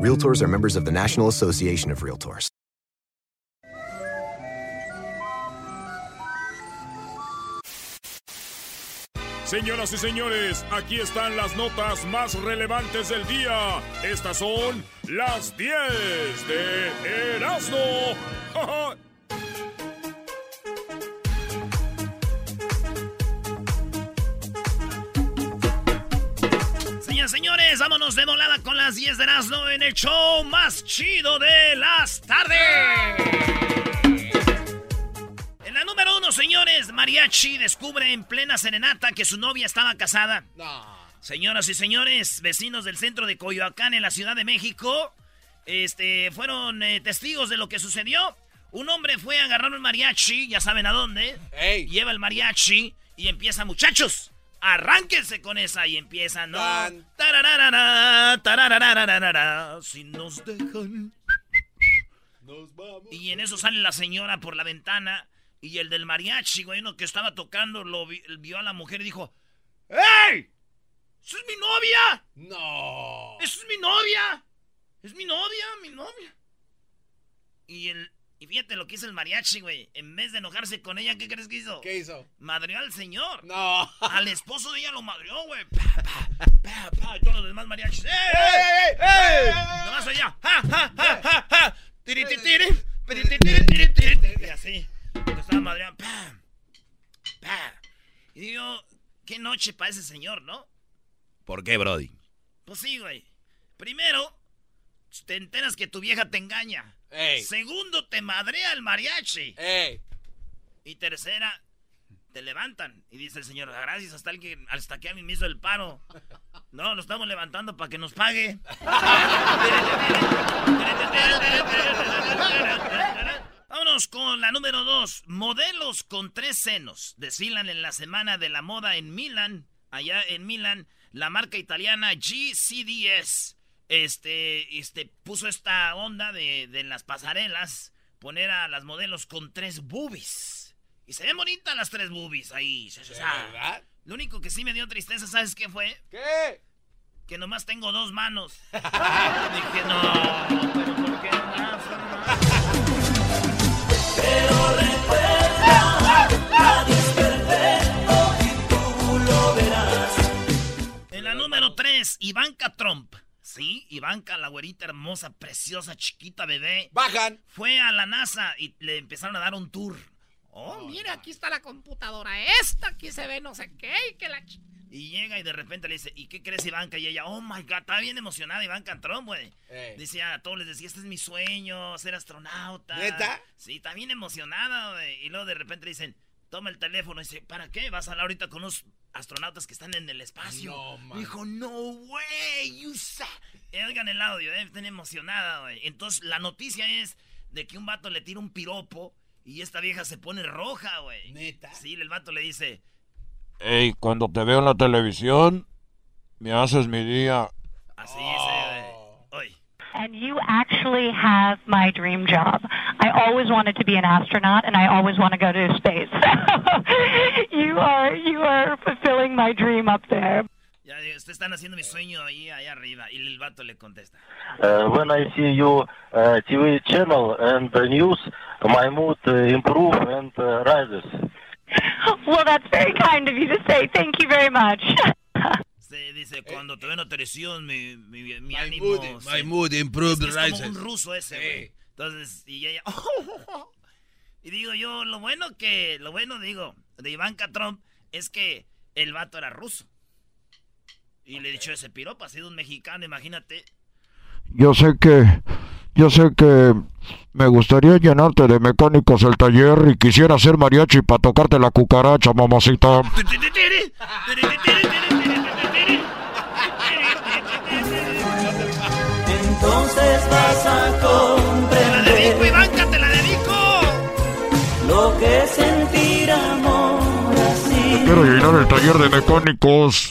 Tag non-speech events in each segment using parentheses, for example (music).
Realtors are members of the National Association of Realtors. Señoras y señores, aquí están las notas más relevantes del día. Estas son las 10 de Erasmo. (laughs) de Erasmo en el show más chido de las tardes. En la número uno, señores, Mariachi descubre en plena serenata que su novia estaba casada. Señoras y señores, vecinos del centro de Coyoacán en la Ciudad de México, este, fueron eh, testigos de lo que sucedió. Un hombre fue a agarrar un mariachi, ya saben a dónde. Lleva el mariachi y empieza, muchachos, arránquense con esa y empiezan, ¿no? Si nos dejan. Y en eso sale la señora por la ventana y el del mariachi, güey, uno que estaba tocando, lo vi- vio a la mujer y dijo, ¡Ey! ¿Esa es mi novia? No. ¡Esa es mi novia! ¡Es mi novia, mi novia! Y el... Y fíjate lo que hizo el mariachi, güey. En vez de enojarse con ella, ¿qué crees que hizo? ¿Qué hizo? Madreó al señor. No. (laughs) Al esposo de ella lo madreó, güey. Pa, pa, pa, pa, y todos los demás mariachis. ¡Ey, ey, ey! ey! Nomás allá. ¡Ja, ja, ja, ja, ja! Tiri, tiri, tiri, tiri, tiri, tiri, tiri, tiri. Y así. Lo estaba madreando. ¡Pam! ¡Pam! Y digo, qué noche para ese señor, ¿no? ¿Por qué, Brody? Pues sí, güey. Primero, te enteras que tu vieja te engaña. Ey. Segundo, te madrea el mariachi. ¡Ey! Y tercera, te levantan. Y dice el señor, gracias hasta, el que, hasta que alguien me hizo el paro. No, lo estamos levantando para que nos pague. Vámonos con la número dos. Modelos con tres senos desfilan en la semana de la moda en Milán. Allá en Milán, la marca italiana GCDS este, este, puso esta onda de, de las pasarelas poner a las modelos con tres boobies. Y se ven bonitas las tres boobies ahí. O sea, ¿Verdad? Lo único que sí me dio tristeza, ¿sabes qué fue? ¿Qué? Que nomás tengo dos manos. (laughs) Dije, no, pero ¿por qué nomás? En la número 3, Ivanka Trump. Sí, Ivanka, la güerita hermosa, preciosa, chiquita, bebé. Bajan. Fue a la NASA y le empezaron a dar un tour. Oh, mira, aquí está la computadora esta, aquí se ve no sé qué, y que la... ch- Y llega y de repente le dice, ¿y qué crees Ivanka? Y ella, oh my god, está bien emocionada Ivanka Trump, güey. Ey. Decía, a todos les decía, este es mi sueño, ser astronauta. ¿Neta? Sí, está bien emocionada, güey. Y luego de repente le dicen, toma el teléfono. Y dice, ¿para qué? Vas a hablar ahorita con unos astronautas que están en el espacio. No, man. Dijo, no way, you sa-". Eh, Oigan el audio, eh, están emocionada, güey. Entonces, la noticia es de que un vato le tira un piropo y esta vieja se pone roja, güey. ¿Neta? Sí, el vato le dice, Ey, cuando te veo en la televisión, me haces mi día. así dice, güey. Oye. And you actually have my dream job. I always wanted to be an astronaut and I always want to go to space. (laughs) you are you are fulfilling my dream up there. Ya, ustedes están haciendo mi sueño ahí, allá arriba. Y el vato le contesta. Uh, when I see your uh, TV channel and the news, my mood uh, improve and uh, rises. Well, that's very kind of you to say. Thank you very much. (laughs) Se dice, cuando te veo en la televisión, mi, mi, mi My ánimo... mood, se- my mood improved es, que es como un ruso ese, Sí. güey. Entonces, y ella... (laughs) Y digo yo, lo bueno que, lo bueno digo, de Ivanka Trump es que el vato era ruso. Y le he dicho ese piropo, ha sido un mexicano, imagínate. Yo sé que, yo sé que me gustaría llenarte de mecánicos el taller y quisiera ser mariachi para tocarte la cucaracha, mamacita. Entonces vas a comprender. Te la dedico, Ivanka, te la dedico. Lo que es sentir amor así. Quiero llenar el taller de mecánicos.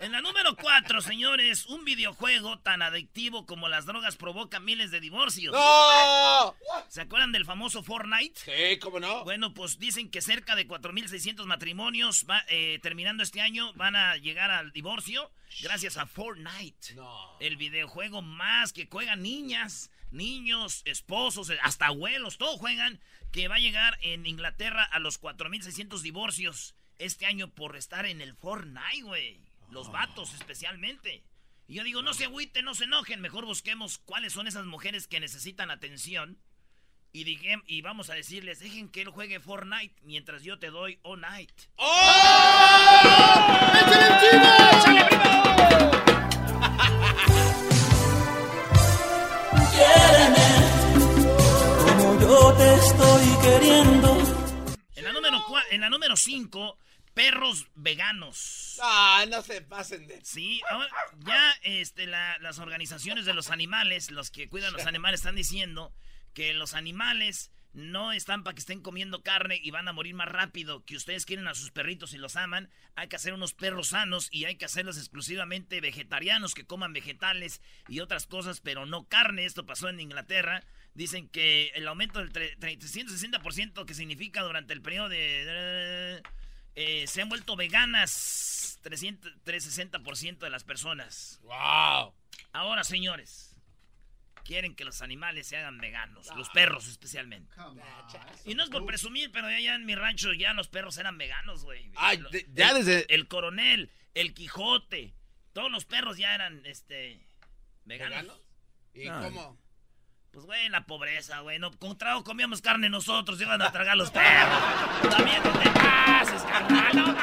En la número 4, señores, un videojuego tan adictivo como las drogas provoca miles de divorcios. ¡No! ¿Se acuerdan del famoso Fortnite? Sí, ¿cómo no? Bueno, pues dicen que cerca de 4.600 matrimonios va, eh, terminando este año van a llegar al divorcio gracias a Fortnite. No. El videojuego más que juegan niñas, niños, esposos, hasta abuelos, todos juegan, que va a llegar en Inglaterra a los 4.600 divorcios este año por estar en el Fortnite, güey. Los vatos especialmente. Y yo digo, no se agüiten, no se enojen, mejor busquemos cuáles son esas mujeres que necesitan atención. Y, digue- y vamos a decirles, dejen que él juegue Fortnite mientras yo te doy All Night. Quiéreme como yo te estoy queriendo. En la número cua- en la número 5, perros veganos. Ah, no se pasen de. Sí, ahora ya este, la- las organizaciones de los animales, los que cuidan los (laughs) animales, están diciendo que los animales no están para que estén comiendo carne y van a morir más rápido. Que ustedes quieren a sus perritos y los aman, hay que hacer unos perros sanos y hay que hacerlos exclusivamente vegetarianos que coman vegetales y otras cosas, pero no carne. Esto pasó en Inglaterra. Dicen que el aumento del tre- 360% que significa durante el periodo de... eh, se han vuelto veganas 300, 360% de las personas. ¡Wow! Ahora, señores, quieren que los animales se hagan veganos, los perros especialmente. Y no es por presumir, pero allá en mi rancho ya los perros eran veganos, güey. El- ya el- desde- El coronel, el Quijote, todos los perros ya eran, este, veganos. ¿Veganos? ¿Y Ah. cómo? Pues, güey, la pobreza, güey. No, con trago comíamos carne nosotros, iban a tragar los perros. También no te pases, carnal, no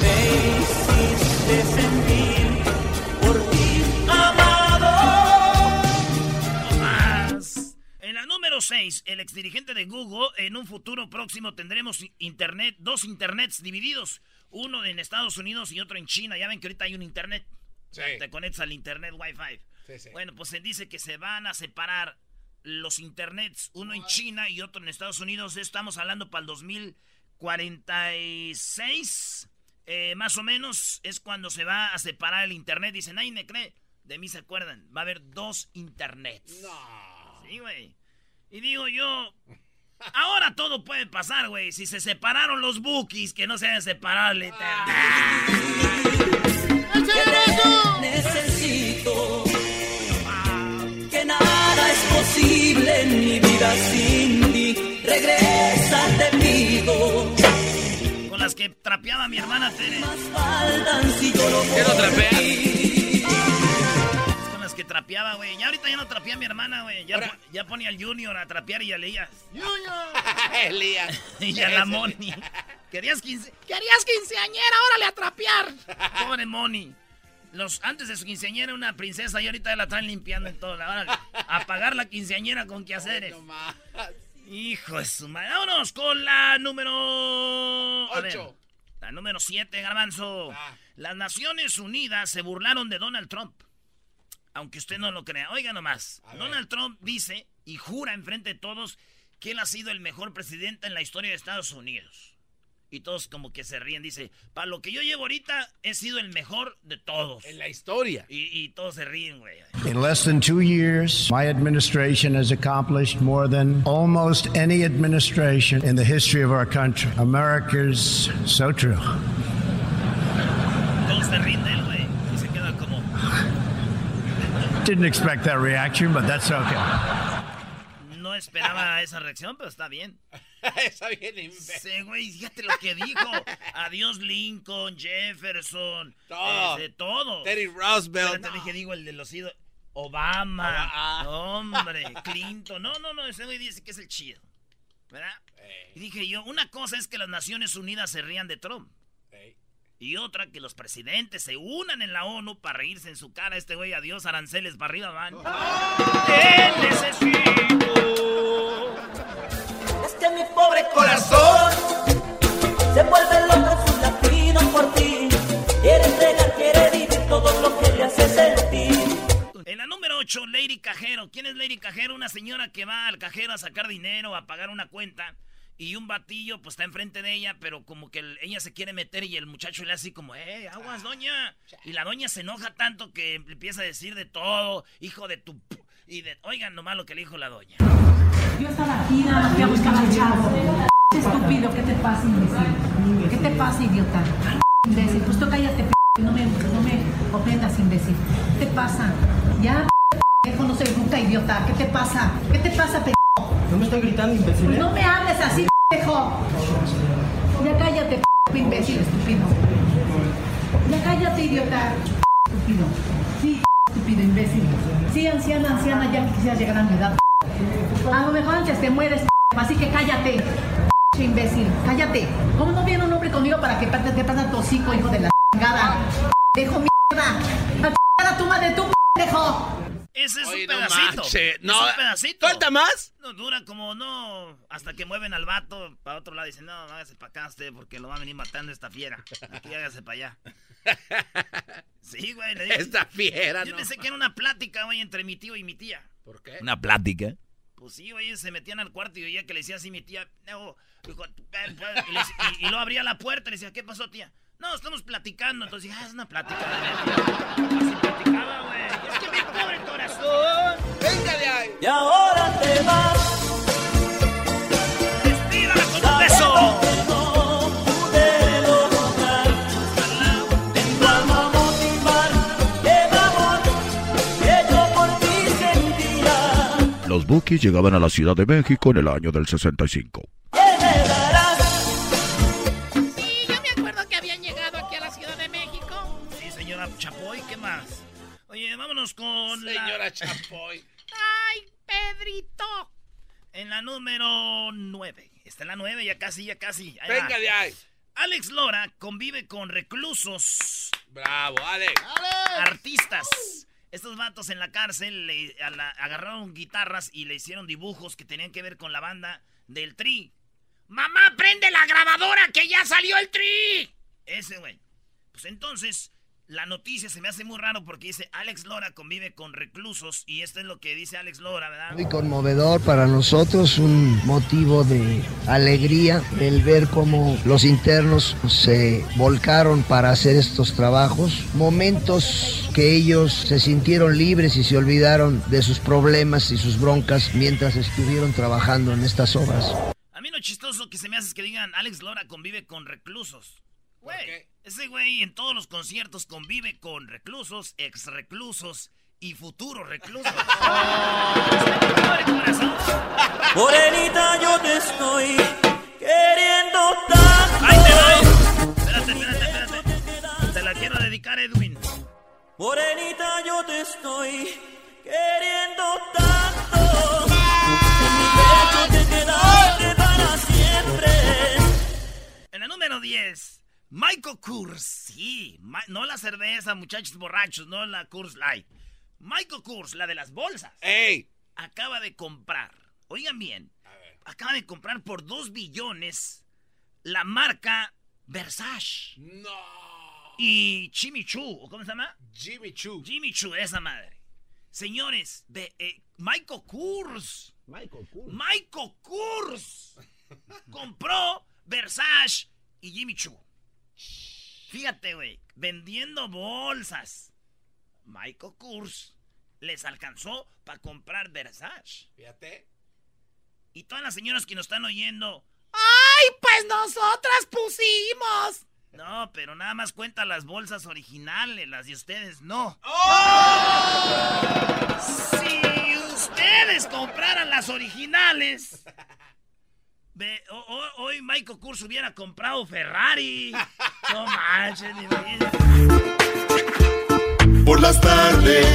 Me hiciste sentir por ti amado. más. En la número 6, el exdirigente de Google, en un futuro próximo tendremos internet, dos internets divididos, uno en Estados Unidos y otro en China. Ya ven que ahorita hay un internet. Sí. Te conectas al internet Wi-Fi. Sí, sí. Bueno, pues se dice que se van a separar los internets, uno en China y otro en Estados Unidos. Estamos hablando para el 2046, eh, más o menos, es cuando se va a separar el internet. Dicen, nadie me cree. De mí se acuerdan. Va a haber dos internets. No. Sí, güey. Y digo yo, ahora todo puede pasar, güey. Si se separaron los bookies, que no se deben separar el internet. Que necesito. Que nada es posible en mi vida sin ti. Regresa, pido. Con las que trapeaba mi hermana Tere. Si yo no ¿Qué lo trapea? Con las que trapeaba, güey. Ya ahorita ya no trapea a mi hermana, güey. Ya, po- ya ponía al Junior a trapear y a Elías. (laughs) Elías. (laughs) y a la Moni. (laughs) ¿Querías 15? Querías quinceañera, órale a trapear. (laughs) Pobre Moni. Los, antes de su quinceañera una princesa y ahorita la están limpiando en todo. Órale, a pagar la quinceañera con quehaceres. Hijo de su madre. Vámonos con la número... a ver, Ocho. la número 7, Garbanzo. Ah. Las Naciones Unidas se burlaron de Donald Trump. Aunque usted no lo crea. Oiga nomás. A ver. Donald Trump dice y jura enfrente de todos que él ha sido el mejor presidente en la historia de Estados Unidos. Y todos como que se ríen. Dice, para lo que yo llevo ahorita, he sido el mejor de todos. En la historia. Y, y todos se ríen, güey. In less than two years, my administration has accomplished more than almost any administration in the history of our country. America's so true. Todos se ríen de él, güey. Y se queda como... Didn't expect that reaction, but that's okay. No esperaba esa reacción, pero está bien. (laughs) Está bien imbécil. Sí, güey, fíjate lo que dijo. (laughs) Adiós Lincoln, Jefferson. Todo. este, todo. Teddy Roosevelt. Espérate, dije, digo el de los ídolos. Obama. Ah. Hombre, (laughs) Clinton. No, no, no, ese güey dice que es el chido. ¿Verdad? Y dije yo, una cosa es que las Naciones Unidas se rían de Trump. Y otra, que los presidentes se unan en la ONU para reírse en su cara. Este güey, adiós, aranceles, para arriba van. Te necesito. 8, Lady Cajero. ¿Quién es Lady Cajero? Una señora que va al cajero a sacar dinero, a pagar una cuenta. Y un batillo, pues está enfrente de ella, pero como que el- ella se quiere meter y el muchacho le hace así como, ¡eh, aguas, doña! Y la doña se enoja tanto que empieza a decir de todo, hijo de tu... p-". Y de, oigan nomás lo que le dijo la doña. Yo estaba aquí, nada más fui a buscar al chavo. Estúpido, ¿qué te pasa, imbécil? ¿Qué te pasa, idiota? Imbécil, pues tú cállate, p no me, no me ofendas, imbécil. ¿Qué te pasa? Ya, p no soy bruta, idiota. ¿Qué te pasa? ¿Qué te pasa, p No me estoy gritando, imbécil. Pues ¿eh? no me hables así, p Ya cállate, p imbécil, estúpido. Ya cállate, idiota. Estúpido. Sí, estúpido, imbécil. Sí, anciana, anciana, ya quisiera llegar a mi edad. A lo mejor antes te mueres, así que cállate. imbécil, cállate. ¿Cómo no viene un hombre conmigo para que te, pasa tu hocico, hijo de la chingada? Dejo mierda. A chingar a tu madre, tú, dejo. Ese es Oye, un no pedacito. manches, Es no, un pedacito. ¿falta más? No, dura como no. Hasta que mueven al vato para otro lado. Dicen, no, hágase para acá usted porque lo va a venir matando esta fiera. Aquí hágase para allá. (laughs) Sí, güey. le Esta fiera, Yo no. pensé que era una plática, güey, entre mi tío y mi tía. ¿Por qué? Una plática. Pues sí, güey, se metían al cuarto y oía que le decía así mi tía. No, hijo pues", y, le- y- y luego abría la puerta y le decía, ¿qué pasó, tía? No, estamos platicando. Entonces dije, ah, es una plática. Así platicaba, güey. Venga de ahí. Y ahora te vas. ¡Despídala con un beso! No pude lograr. Motivar que yo por ti sentía. Los Bookies llegaban a la Ciudad de México en el año del 65. ¿Qué me darás? Sí, yo me acuerdo que habían llegado aquí a la Ciudad de México. Sí, señora Chapoy, ¿qué más? Oye, vámonos con Señora la... Chapoy. ¡Ay, Pedrito! En la número 9. Está en la 9, ya casi, ya casi. Ahí va. Venga de ahí. Alex Lora convive con reclusos, Bravo, Alex. artistas. Estos vatos en la cárcel le, a la- agarraron guitarras y le hicieron dibujos que tenían que ver con la banda del Tri. ¡Mamá, prende la grabadora que ya salió el tri! Ese güey. Pues entonces, la noticia se me hace muy raro porque dice Alex Lora convive con reclusos y esto es lo que dice Alex Lora, ¿verdad? Muy conmovedor para nosotros, un motivo de alegría el ver cómo los internos se volcaron para hacer estos trabajos, momentos que ellos se sintieron libres y se olvidaron de sus problemas y sus broncas mientras estuvieron trabajando en estas obras. A mí lo chistoso que se me hace es que digan Alex Lora convive con reclusos. Güey, ese güey en todos los conciertos convive con reclusos, ex reclusos y futuros reclusos. (laughs) (laughs) Morenita, yo te estoy queriendo tanto. ¡Ahí te va! Espérate, espérate, espérate. Te la quiero dedicar, Edwin. Morenita, yo te estoy queriendo tanto. En mi pecho te quedaste para siempre. En la número 10, Michael Kors. Sí, Ma- no la cerveza, muchachos borrachos, no la Kurs Light. Michael Kors, la de las bolsas. ¡Ey! Acaba de comprar, oigan bien, acaba de comprar por 2 billones la marca Versace. No. Y Jimmy Choo, ¿o ¿cómo se llama? Jimmy Choo. Jimmy Choo, esa madre. Señores, de eh, Michael Kors. Michael Michael Kors (laughs) compró Versace y Jimmy Choo. Fíjate, güey, vendiendo bolsas. Michael Kors les alcanzó para comprar Versace. Fíjate. Y todas las señoras que nos están oyendo, ¡Ay, pues nosotras pusimos! no, pero nada más cuenta las bolsas originales, las de ustedes no. Si ustedes compraran las originales, hoy Michael Kors hubiera comprado Ferrari. (laughs) No manches, ni me- por las tardes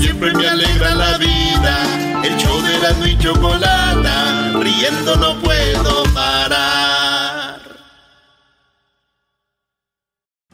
siempre me alegra la vida. El show de la y chocolata, riendo no puedo parar.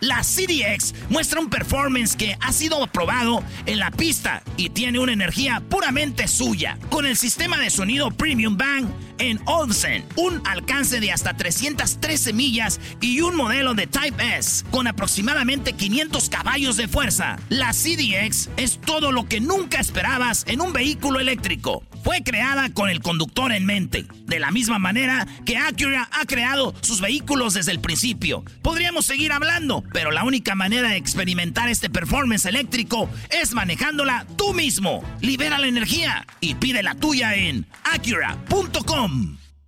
la CDX muestra un performance que ha sido aprobado en la pista y tiene una energía puramente suya. Con el sistema de sonido Premium Bang en Olsen, un alcance de hasta 313 millas y un modelo de Type S con aproximadamente 500 caballos de fuerza. La CDX es todo lo que nunca esperabas en un vehículo eléctrico. Fue creada con el conductor en mente, de la misma manera que Acura ha creado sus vehículos desde el principio. Podríamos seguir hablando, pero la única manera de experimentar este performance eléctrico es manejándola tú mismo. Libera la energía y pide la tuya en acura.com.